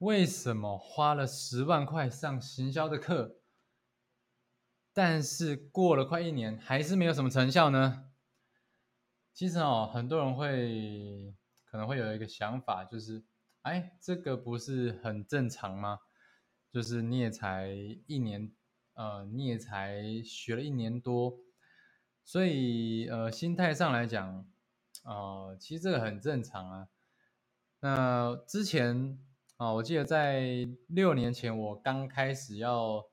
为什么花了十万块上行销的课，但是过了快一年还是没有什么成效呢？其实哦，很多人会可能会有一个想法，就是哎，这个不是很正常吗？就是你也才一年，呃，你也才学了一年多，所以呃，心态上来讲，呃，其实这个很正常啊。那之前啊，我记得在六年前我刚开始要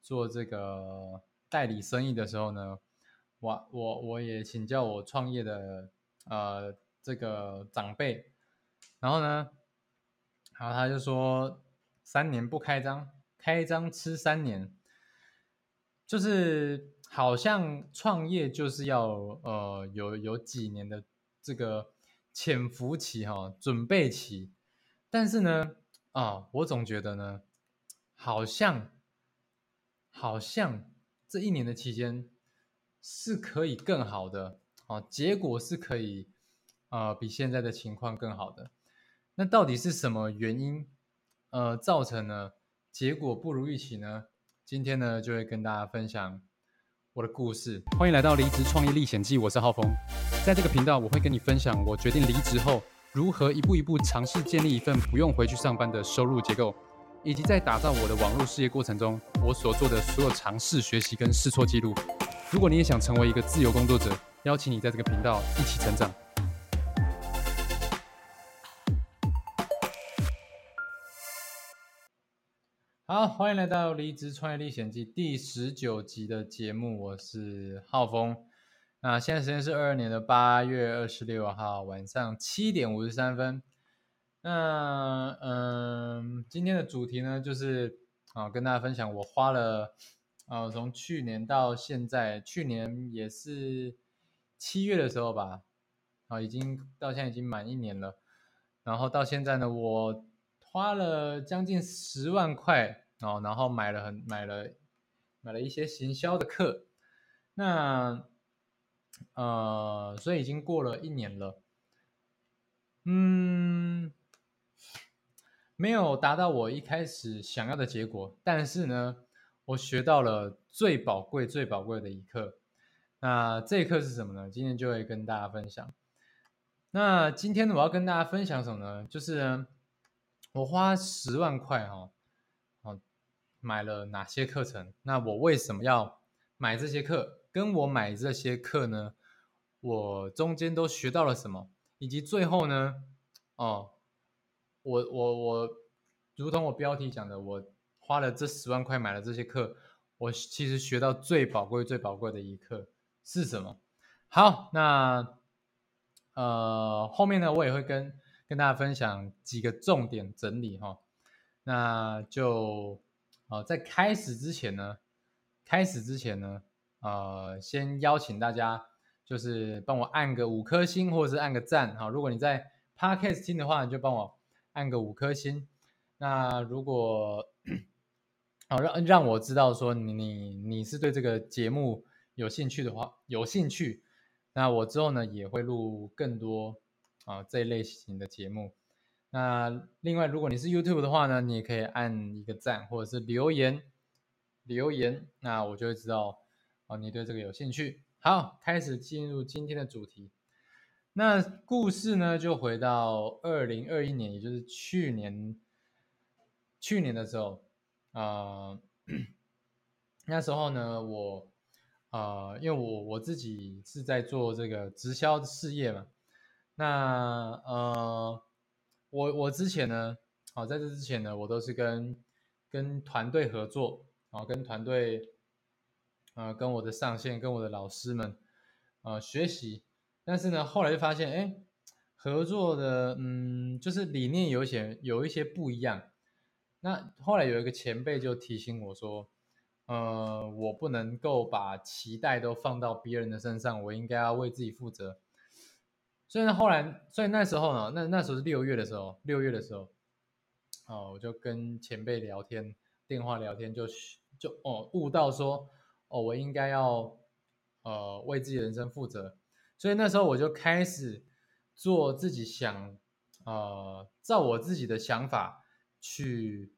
做这个代理生意的时候呢。我我我也请教我创业的呃这个长辈，然后呢，然后他就说三年不开张，开张吃三年，就是好像创业就是要呃有有几年的这个潜伏期哈，准备期，但是呢啊，我总觉得呢，好像好像这一年的期间。是可以更好的哦，结果是可以，呃，比现在的情况更好的。那到底是什么原因，呃，造成了结果不如预期呢？今天呢，就会跟大家分享我的故事。欢迎来到离职创业历险记，我是浩峰。在这个频道，我会跟你分享我决定离职后，如何一步一步尝试建立一份不用回去上班的收入结构，以及在打造我的网络事业过程中，我所做的所有尝试、学习跟试错记录。如果你也想成为一个自由工作者，邀请你在这个频道一起成长。好，欢迎来到《离职创业历险记》第十九集的节目，我是浩峰。那现在时间是二二年的八月二十六号晚上七点五十三分。那嗯，今天的主题呢，就是啊，跟大家分享我花了。呃，从去年到现在，去年也是七月的时候吧，啊，已经到现在已经满一年了。然后到现在呢，我花了将近十万块哦，然后买了很买了买了一些行销的课。那呃，所以已经过了一年了，嗯，没有达到我一开始想要的结果，但是呢。我学到了最宝贵、最宝贵的一课。那这一课是什么呢？今天就会跟大家分享。那今天呢，我要跟大家分享什么呢？就是我花十万块哈，哦，买了哪些课程？那我为什么要买这些课？跟我买这些课呢？我中间都学到了什么？以及最后呢？哦，我我我，如同我标题讲的，我。花了这十万块买了这些课，我其实学到最宝贵、最宝贵的一课是什么？好，那呃后面呢，我也会跟跟大家分享几个重点整理哈。那就呃在开始之前呢，开始之前呢，呃先邀请大家就是帮我按个五颗星或者是按个赞哈。如果你在 Podcast 听的话，你就帮我按个五颗星。那如果好，让让我知道说你你你是对这个节目有兴趣的话，有兴趣，那我之后呢也会录更多啊这一类型的节目。那另外，如果你是 YouTube 的话呢，你也可以按一个赞或者是留言留言，那我就会知道哦你对这个有兴趣。好，开始进入今天的主题。那故事呢就回到二零二一年，也就是去年去年的时候。呃，那时候呢，我呃，因为我我自己是在做这个直销事业嘛，那呃，我我之前呢，好在这之前呢，我都是跟跟团队合作，啊，跟团队，呃，跟我的上线，跟我的老师们，呃，学习，但是呢，后来就发现，哎，合作的，嗯，就是理念有些有一些不一样。那后来有一个前辈就提醒我说，呃，我不能够把期待都放到别人的身上，我应该要为自己负责。所以，后来，所以那时候呢，那那时候是六月的时候，六月的时候，哦，我就跟前辈聊天，电话聊天，就就哦悟到说，哦，我应该要呃为自己人生负责。所以那时候我就开始做自己想，呃，照我自己的想法。去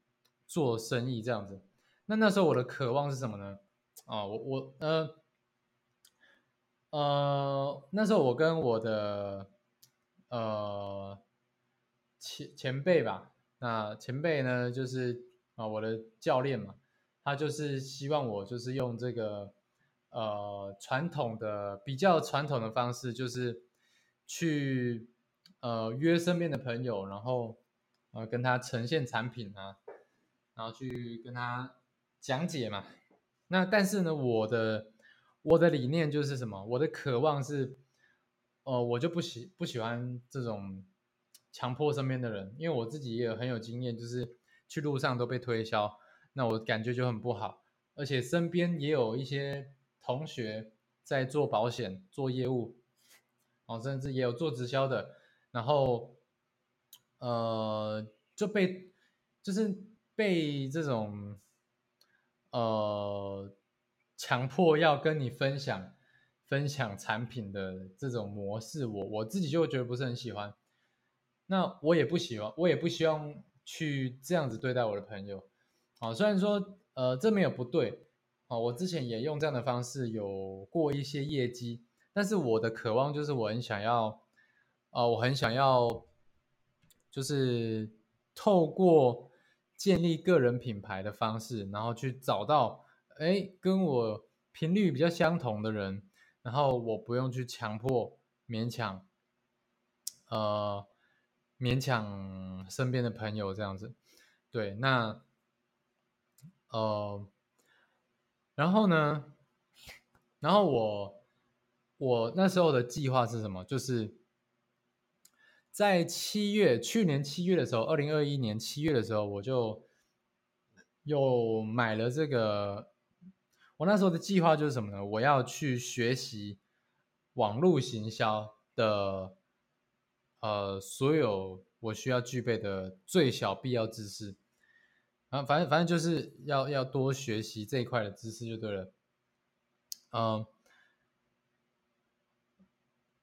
做生意这样子。那那时候我的渴望是什么呢？啊，我我呃呃，那时候我跟我的呃前前辈吧，那前辈呢就是啊我的教练嘛，他就是希望我就是用这个呃传统的比较传统的方式，就是去呃约身边的朋友，然后呃跟他呈现产品啊，然后去跟他讲解嘛。那但是呢，我的我的理念就是什么？我的渴望是，呃，我就不喜不喜欢这种强迫身边的人，因为我自己也很有经验，就是去路上都被推销，那我感觉就很不好。而且身边也有一些同学在做保险、做业务，哦，甚至也有做直销的，然后呃就被就是被这种。呃，强迫要跟你分享分享产品的这种模式，我我自己就觉得不是很喜欢。那我也不喜欢，我也不希望去这样子对待我的朋友。啊，虽然说呃这没有不对，啊，我之前也用这样的方式有过一些业绩，但是我的渴望就是我很想要，啊，我很想要，就是透过。建立个人品牌的方式，然后去找到哎跟我频率比较相同的人，然后我不用去强迫勉强，呃勉强身边的朋友这样子，对，那呃然后呢，然后我我那时候的计划是什么？就是在七月，去年七月的时候，二零二一年七月的时候，我就又买了这个。我那时候的计划就是什么呢？我要去学习网络行销的，呃，所有我需要具备的最小必要知识。啊，反正反正就是要要多学习这一块的知识就对了。嗯，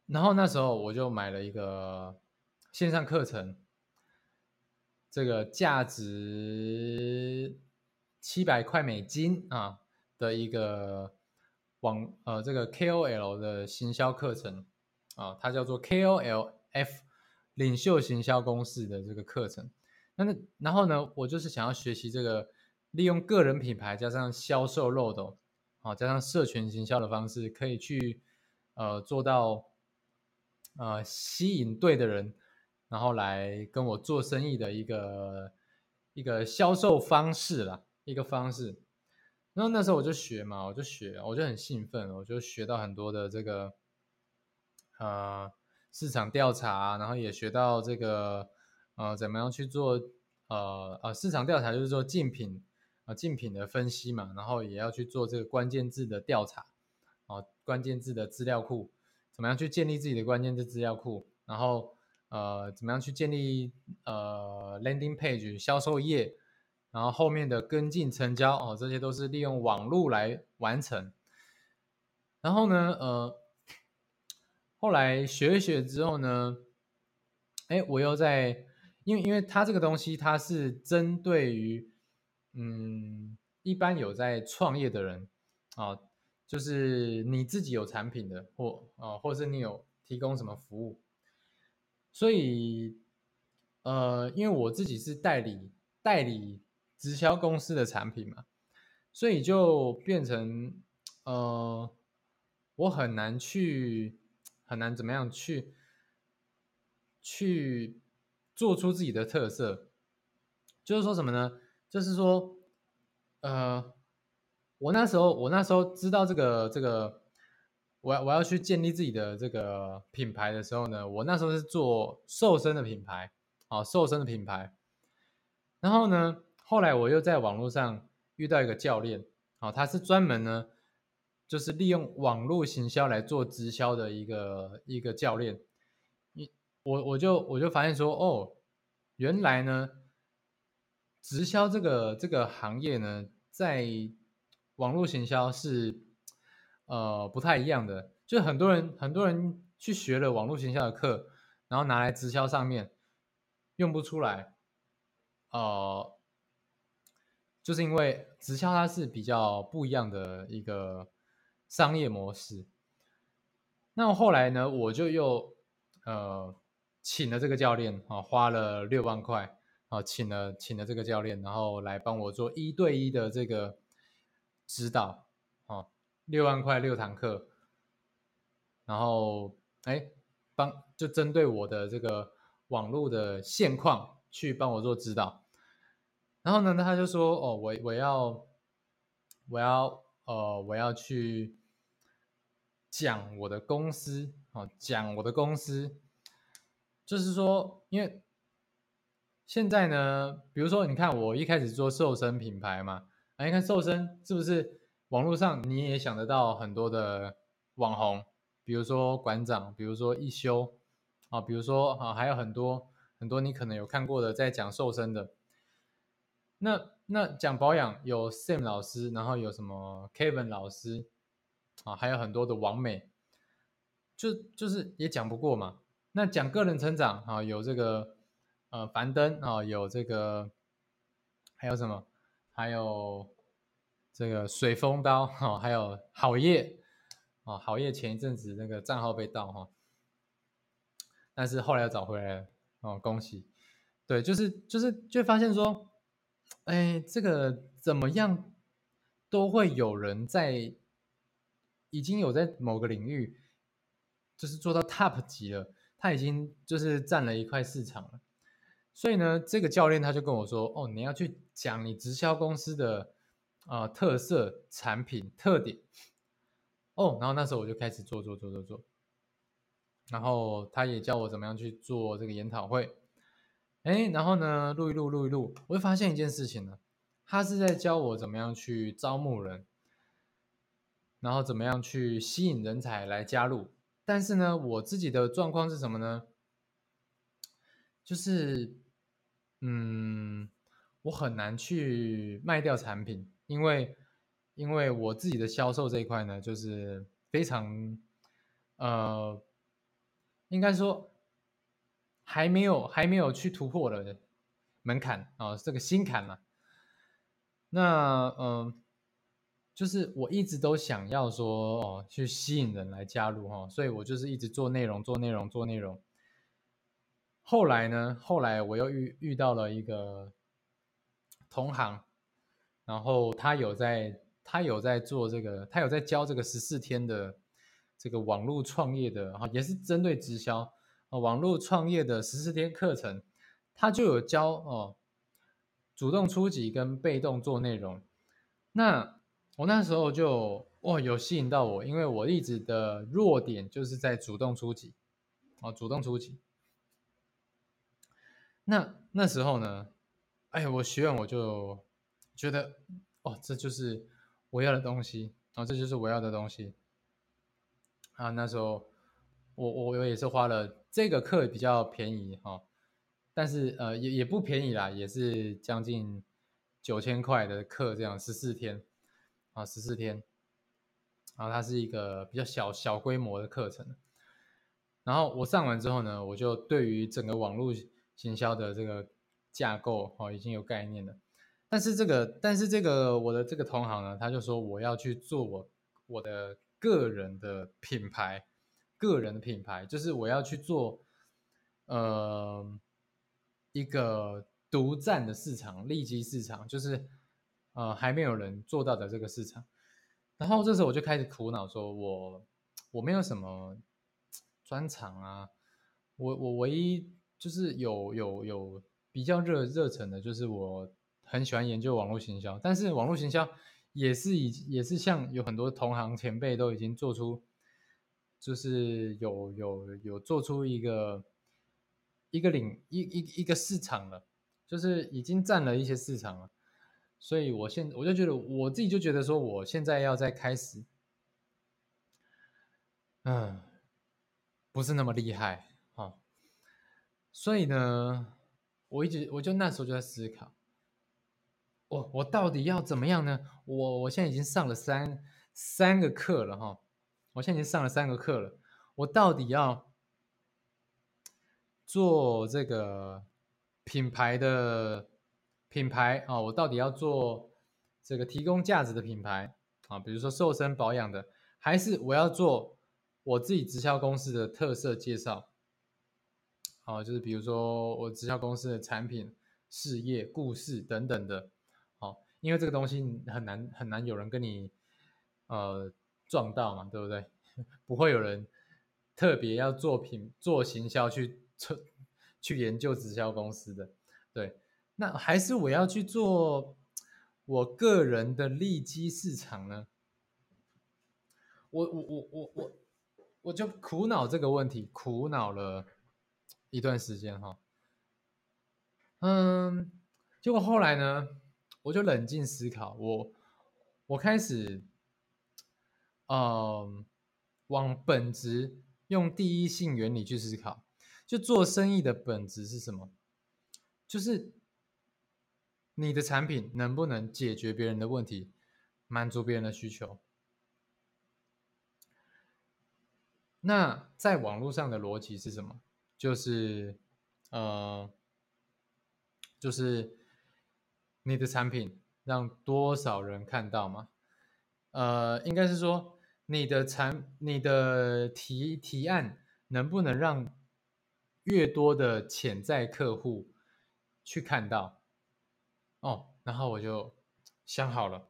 然后那时候我就买了一个。线上课程，这个价值七百块美金啊的一个网呃这个 KOL 的行销课程啊，它叫做 KOLF 领袖行销公式的这个课程。那那然后呢，我就是想要学习这个利用个人品牌加上销售漏斗啊，加上社群行销的方式，可以去呃做到呃吸引对的人。然后来跟我做生意的一个一个销售方式啦，一个方式。然后那时候我就学嘛，我就学，我就很兴奋，我就学到很多的这个呃市场调查，然后也学到这个呃怎么样去做呃呃市场调查，就是做竞品啊竞品的分析嘛，然后也要去做这个关键字的调查啊关键字的资料库，怎么样去建立自己的关键字资料库，然后。呃，怎么样去建立呃 landing page 销售页，然后后面的跟进成交哦，这些都是利用网络来完成。然后呢，呃，后来学一学之后呢，哎，我又在，因为因为它这个东西它是针对于嗯一般有在创业的人啊，就是你自己有产品的，或啊，或是你有提供什么服务。所以，呃，因为我自己是代理代理直销公司的产品嘛，所以就变成，呃，我很难去很难怎么样去去做出自己的特色，就是说什么呢？就是说，呃，我那时候我那时候知道这个这个。我我要去建立自己的这个品牌的时候呢，我那时候是做瘦身的品牌，啊，瘦身的品牌。然后呢，后来我又在网络上遇到一个教练，啊，他是专门呢，就是利用网络行销来做直销的一个一个教练。我我就我就发现说，哦，原来呢，直销这个这个行业呢，在网络行销是。呃，不太一样的，就很多人很多人去学了网络行销的课，然后拿来直销上面用不出来，呃，就是因为直销它是比较不一样的一个商业模式。那后来呢，我就又呃请了这个教练啊，花了六万块啊，请了请了这个教练，然后来帮我做一对一的这个指导啊，六万块六堂课，然后哎帮就针对我的这个网络的现况去帮我做指导，然后呢，他就说哦，我我要我要呃我要去。讲我的公司啊，讲我的公司，就是说，因为现在呢，比如说，你看我一开始做瘦身品牌嘛，啊，你看瘦身是不是网络上你也想得到很多的网红，比如说馆长，比如说一休啊，比如说啊，还有很多很多你可能有看过的在讲瘦身的，那那讲保养有 Sam 老师，然后有什么 Kevin 老师。啊，还有很多的王美，就就是也讲不过嘛。那讲个人成长啊，有这个呃樊登啊，有这个还有什么？还有这个水风刀哈，还有好业哦，好业前一阵子那个账号被盗哈，但是后来又找回来了哦，恭喜！对，就是就是就发现说，哎，这个怎么样都会有人在。已经有在某个领域，就是做到 top 级了，他已经就是占了一块市场了。所以呢，这个教练他就跟我说：“哦，你要去讲你直销公司的啊特色产品特点。”哦，然后那时候我就开始做做做做做，然后他也教我怎么样去做这个研讨会。哎，然后呢，录一录录一录，我就发现一件事情呢，他是在教我怎么样去招募人。然后怎么样去吸引人才来加入？但是呢，我自己的状况是什么呢？就是，嗯，我很难去卖掉产品，因为因为我自己的销售这一块呢，就是非常，呃，应该说还没有还没有去突破的门槛啊，这个心坎嘛。那嗯。就是我一直都想要说哦，去吸引人来加入哈，所以我就是一直做内容，做内容，做内容。后来呢，后来我又遇遇到了一个同行，然后他有在，他有在做这个，他有在教这个十四天的这个网络创业的哈，也是针对直销啊，网络创业的十四天课程，他就有教哦，主动出击跟被动做内容，那。我那时候就哇有吸引到我，因为我一直的弱点就是在主动出击，哦，主动出击。那那时候呢，哎，我学完我就觉得，哦，这就是我要的东西，哦，这就是我要的东西。啊，那时候我我我也是花了这个课比较便宜哈，但是呃也也不便宜啦，也是将近九千块的课，这样十四天。啊，十四天，然后它是一个比较小小规模的课程，然后我上完之后呢，我就对于整个网络行销的这个架构哦已经有概念了，但是这个但是这个我的这个同行呢，他就说我要去做我我的个人的品牌，个人的品牌就是我要去做呃一个独占的市场，利基市场就是。呃，还没有人做到的这个市场，然后这时候我就开始苦恼，说我我没有什么专长啊，我我唯一就是有有有比较热热忱的，就是我很喜欢研究网络行销，但是网络行销也是以也是像有很多同行前辈都已经做出，就是有有有做出一个一个领一一一个市场了，就是已经占了一些市场了。所以，我现我就觉得，我自己就觉得说，我现在要再开始，嗯，不是那么厉害啊。所以呢，我一直我就那时候就在思考，我我到底要怎么样呢？我我现在已经上了三三个课了哈，我现在已经上了三个课了，我到底要做这个品牌的品牌啊，我到底要做这个提供价值的品牌啊，比如说瘦身保养的，还是我要做我自己直销公司的特色介绍？啊，就是比如说我直销公司的产品、事业、故事等等的。好，因为这个东西很难很难有人跟你呃撞到嘛，对不对？不会有人特别要做品做行销去去去研究直销公司的。对，那还是我要去做我个人的利基市场呢？我我我我我我就苦恼这个问题，苦恼了。一段时间哈，嗯，结果后来呢，我就冷静思考，我我开始，嗯，往本质用第一性原理去思考，就做生意的本质是什么？就是你的产品能不能解决别人的问题，满足别人的需求？那在网络上的逻辑是什么？就是，呃，就是你的产品让多少人看到吗？呃，应该是说你的产、你的提提案能不能让越多的潜在客户去看到？哦，然后我就想好了，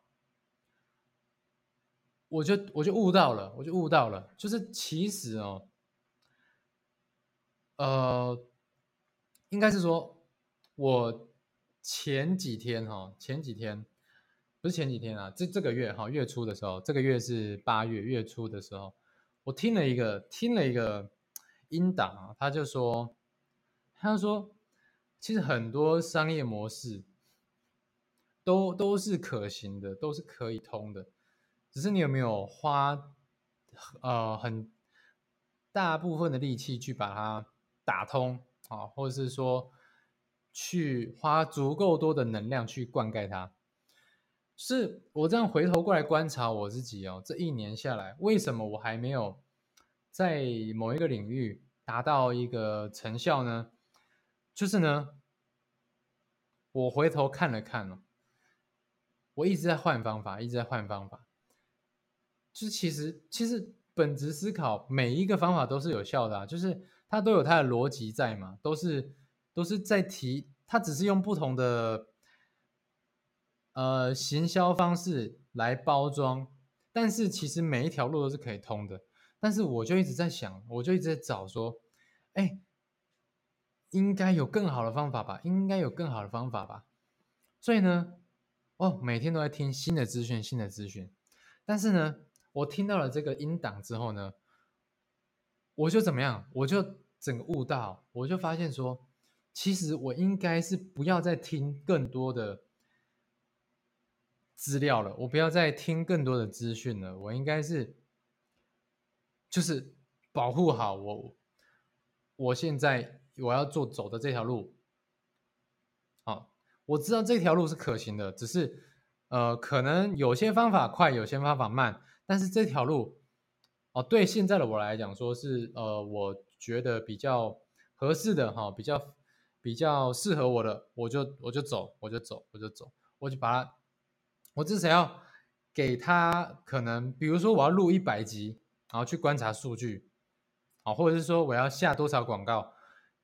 我就我就悟到了，我就悟到了，就是其实哦。呃，应该是说，我前几天哈，前几天不是前几天啊，这这个月哈，月初的时候，这个月是八月月初的时候，我听了一个听了一个音档啊，他就说，他就说，其实很多商业模式都都是可行的，都是可以通的，只是你有没有花呃很大部分的力气去把它。打通啊，或者是说去花足够多的能量去灌溉它，是我这样回头过来观察我自己哦，这一年下来，为什么我还没有在某一个领域达到一个成效呢？就是呢，我回头看了看哦，我一直在换方法，一直在换方法，就是其实其实本质思考，每一个方法都是有效的啊，就是。它都有它的逻辑在嘛，都是都是在提，它只是用不同的呃行销方式来包装，但是其实每一条路都是可以通的。但是我就一直在想，我就一直在找说，哎，应该有更好的方法吧？应该有更好的方法吧？所以呢，哦，每天都在听新的资讯，新的资讯。但是呢，我听到了这个音档之后呢？我就怎么样？我就整个悟到，我就发现说，其实我应该是不要再听更多的资料了，我不要再听更多的资讯了，我应该是就是保护好我，我现在我要做走的这条路。好，我知道这条路是可行的，只是呃，可能有些方法快，有些方法慢，但是这条路。哦，对现在的我来讲，说是呃，我觉得比较合适的哈，比较比较适合我的，我就我就走，我就走，我就走，我就把它，我至少要给他可能，比如说我要录一百集，然后去观察数据，好，或者是说我要下多少广告，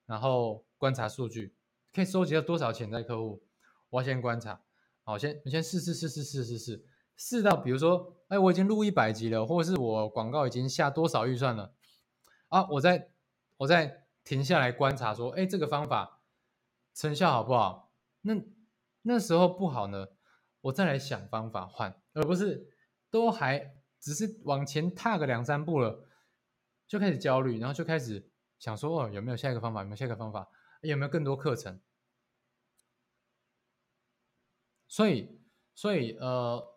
然后观察数据，可以收集到多少潜在客户，我先观察，好，先我先试试试试试试试。试到，比如说，哎，我已经录一百集了，或者是我广告已经下多少预算了，啊，我再我再停下来观察，说，哎，这个方法成效好不好？那那时候不好呢，我再来想方法换，而不是都还只是往前踏个两三步了，就开始焦虑，然后就开始想说，哦，有没有下一个方法？有没有下一个方法？有没有更多课程？所以，所以，呃。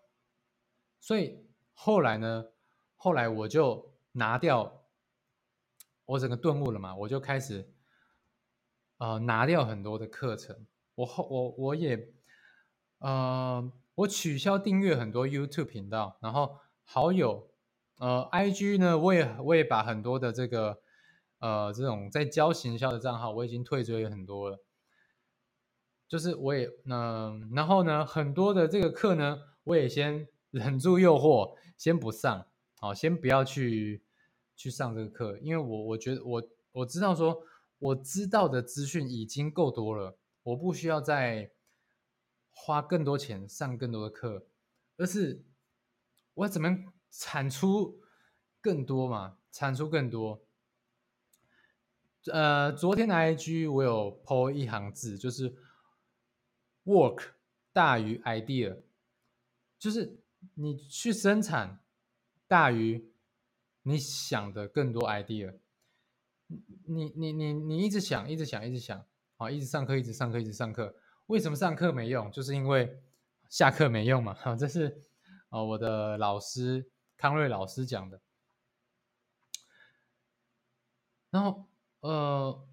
所以后来呢，后来我就拿掉，我整个顿悟了嘛，我就开始，呃，拿掉很多的课程，我后我我也，呃，我取消订阅很多 YouTube 频道，然后好友，呃，IG 呢，我也我也把很多的这个，呃，这种在教行销的账号，我已经退追很多了。就是我也嗯，然后呢，很多的这个课呢，我也先忍住诱惑，先不上，好，先不要去去上这个课，因为我我觉得我我知道说，我知道的资讯已经够多了，我不需要再花更多钱上更多的课，而是我要怎么产出更多嘛，产出更多。呃，昨天的 IG 我有 po 一行字，就是 work 大于 idea，就是你去生产大于你想的更多 idea。你你你你一直想，一直想，一直想，啊，一直上课，一直上课，一直上课。为什么上课没用？就是因为下课没用嘛。哈，这是啊，我的老师康瑞老师讲的。然后。呃，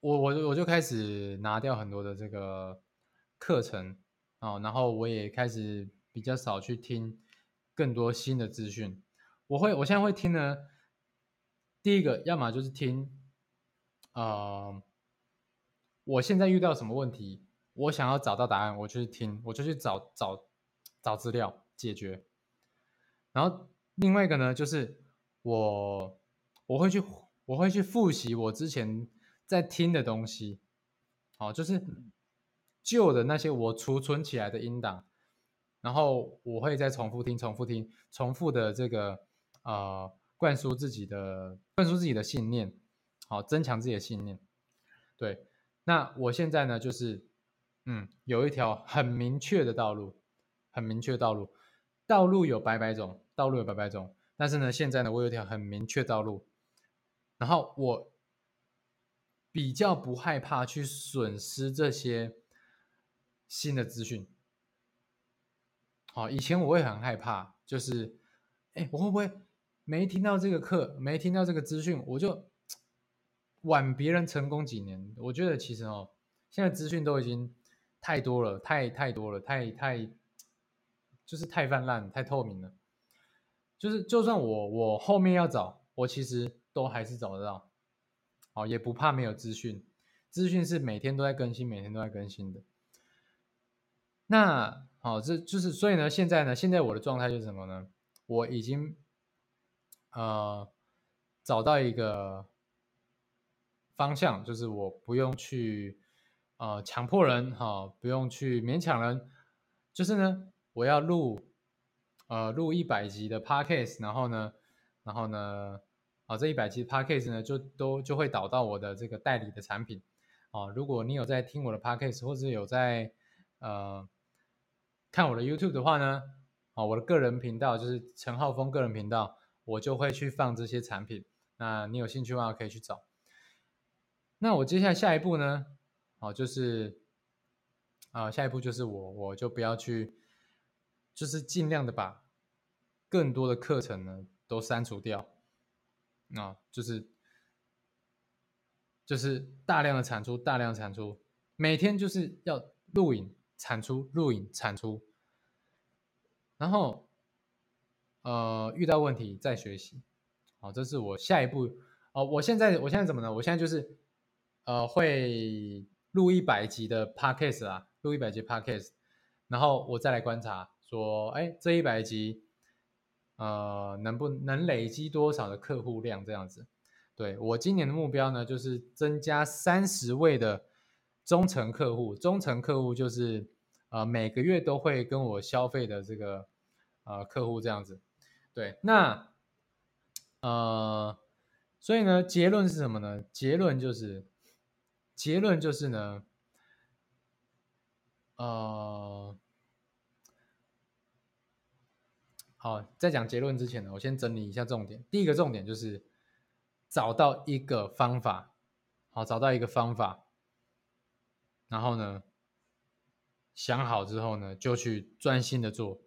我我我就开始拿掉很多的这个课程啊，然后我也开始比较少去听更多新的资讯。我会我现在会听呢，第一个要么就是听，呃，我现在遇到什么问题，我想要找到答案，我就去听，我就去找找找资料解决。然后另外一个呢，就是我我会去。我会去复习我之前在听的东西，好，就是旧的那些我储存起来的音档，然后我会再重复听、重复听、重复的这个呃灌输自己的灌输自己的信念，好，增强自己的信念。对，那我现在呢，就是嗯，有一条很明确的道路，很明确的道路，道路有百百种，道路有百百种，但是呢，现在呢，我有一条很明确道路。然后我比较不害怕去损失这些新的资讯。好，以前我会很害怕，就是，哎，我会不会没听到这个课，没听到这个资讯，我就晚别人成功几年？我觉得其实哦，现在资讯都已经太多了，太太多了，太太就是太泛滥，太透明了。就是就算我我后面要找，我其实。都还是找得到，哦，也不怕没有资讯，资讯是每天都在更新，每天都在更新的。那好，这就是所以呢，现在呢，现在我的状态就是什么呢？我已经呃找到一个方向，就是我不用去呃强迫人，哈，不用去勉强人，就是呢，我要录呃录一百集的 podcast，然后呢，然后呢。啊，这一百期 podcast 呢，就都就会导到我的这个代理的产品。啊，如果你有在听我的 podcast，或者有在呃看我的 YouTube 的话呢，啊，我的个人频道就是陈浩峰个人频道，我就会去放这些产品。那你有兴趣的话，可以去找。那我接下来下一步呢，啊，就是啊，下一步就是我我就不要去，就是尽量的把更多的课程呢都删除掉。啊，就是就是大量的产出，大量产出，每天就是要录影产出，录影产出，然后呃遇到问题再学习，好，这是我下一步哦。我现在我现在怎么呢？我现在就是呃会录一百集的 podcast 啊，录一百集 podcast，然后我再来观察说，哎，这一百集。呃，能不能累积多少的客户量？这样子，对我今年的目标呢，就是增加三十位的忠诚客户。忠诚客户就是呃每个月都会跟我消费的这个呃客户这样子。对，那呃，所以呢，结论是什么呢？结论就是结论就是呢，呃。好，在讲结论之前呢，我先整理一下重点。第一个重点就是找到一个方法，好，找到一个方法，然后呢，想好之后呢，就去专心的做。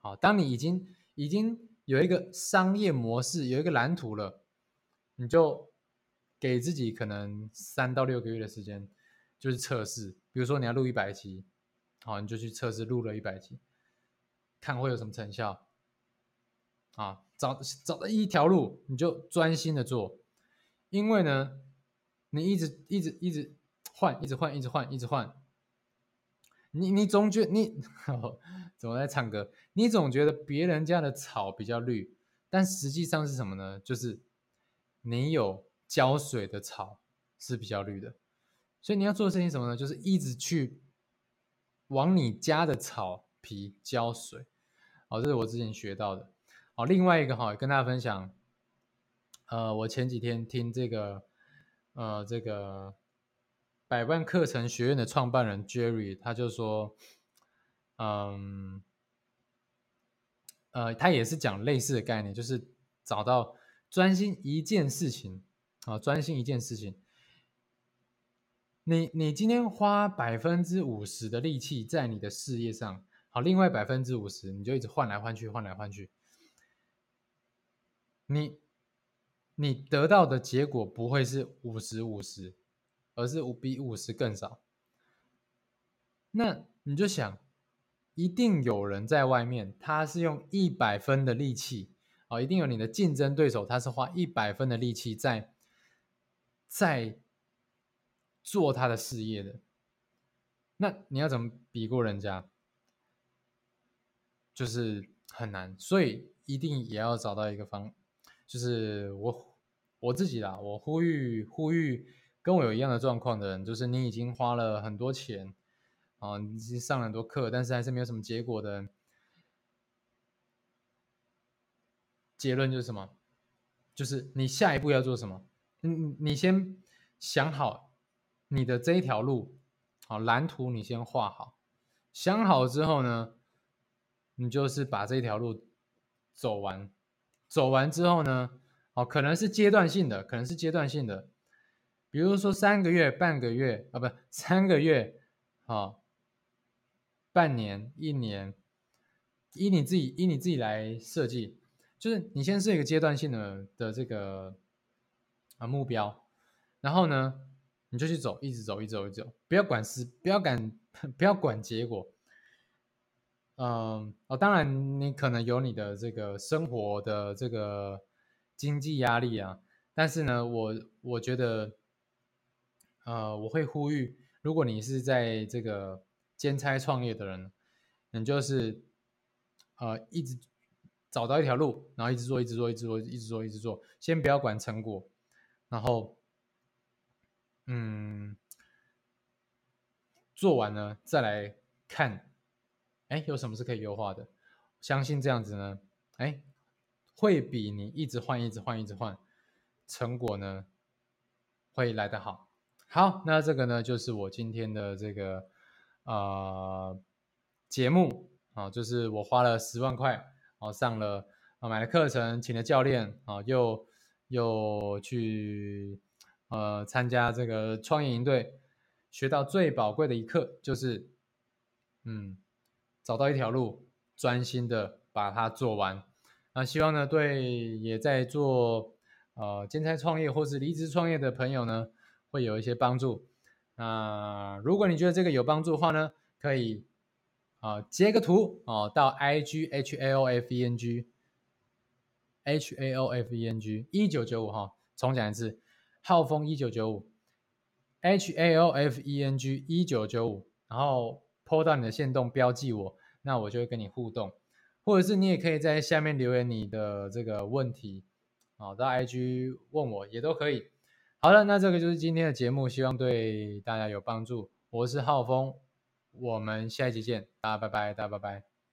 好，当你已经已经有一个商业模式，有一个蓝图了，你就给自己可能三到六个月的时间，就是测试。比如说你要录一百集，好，你就去测试录了一百集，看会有什么成效。啊，找找到一条路，你就专心的做，因为呢，你一直一直一直换，一直换，一直换，一直换，你你总觉你怎么在唱歌？你总觉得别人家的草比较绿，但实际上是什么呢？就是你有浇水的草是比较绿的。所以你要做的事情什么呢？就是一直去往你家的草皮浇水。哦，这是我之前学到的。哦，另外一个哈，跟大家分享。呃，我前几天听这个，呃，这个百万课程学院的创办人 Jerry，他就说，嗯，呃，他也是讲类似的概念，就是找到专心一件事情，啊，专心一件事情。你你今天花百分之五十的力气在你的事业上，好，另外百分之五十你就一直换来换去，换来换去。你你得到的结果不会是五十五十，而是五比五十更少。那你就想，一定有人在外面，他是用一百分的力气，哦，一定有你的竞争对手，他是花一百分的力气在在。做他的事业的，那你要怎么比过人家？就是很难，所以一定也要找到一个方，就是我我自己啦，我呼吁呼吁跟我有一样的状况的人，就是你已经花了很多钱啊，你上了很多课，但是还是没有什么结果的，结论就是什么？就是你下一步要做什么？嗯，你先想好。你的这一条路，好蓝图你先画好，想好之后呢，你就是把这条路走完，走完之后呢，哦，可能是阶段性的，可能是阶段性的，比如说三个月、半个月啊，不，三个月，好，半年、一年，依你自己，依你自己来设计，就是你先设一个阶段性的的这个啊目标，然后呢？你就去走，一直走，一直走，一直走，不要管事，不要管，不要管结果。嗯，哦，当然你可能有你的这个生活的这个经济压力啊，但是呢，我我觉得，呃，我会呼吁，如果你是在这个兼差创业的人，你就是呃一直找到一条路，然后一直做，一直做，一直做，一直做，一直做，先不要管成果，然后。嗯，做完了再来看，哎，有什么是可以优化的？相信这样子呢，哎，会比你一直换、一直换、一直换，成果呢会来得好。好，那这个呢就是我今天的这个呃节目啊，就是我花了十万块啊上了啊买了课程，请了教练啊，又又去。呃，参加这个创业营队，学到最宝贵的一课就是，嗯，找到一条路，专心的把它做完。那希望呢，对也在做呃兼差创业或是离职创业的朋友呢，会有一些帮助。那如果你觉得这个有帮助的话呢，可以啊截个图哦，到 I G H A O F E N G H A O F E N G 一九九五哈，重讲一次。浩峰一九九五，H A O F E N G 一九九五，然后 po 到你的线动标记我，那我就会跟你互动，或者是你也可以在下面留言你的这个问题，啊，到 I G 问我也都可以。好了，那这个就是今天的节目，希望对大家有帮助。我是浩峰，我们下一集见，大家拜拜，大家拜拜。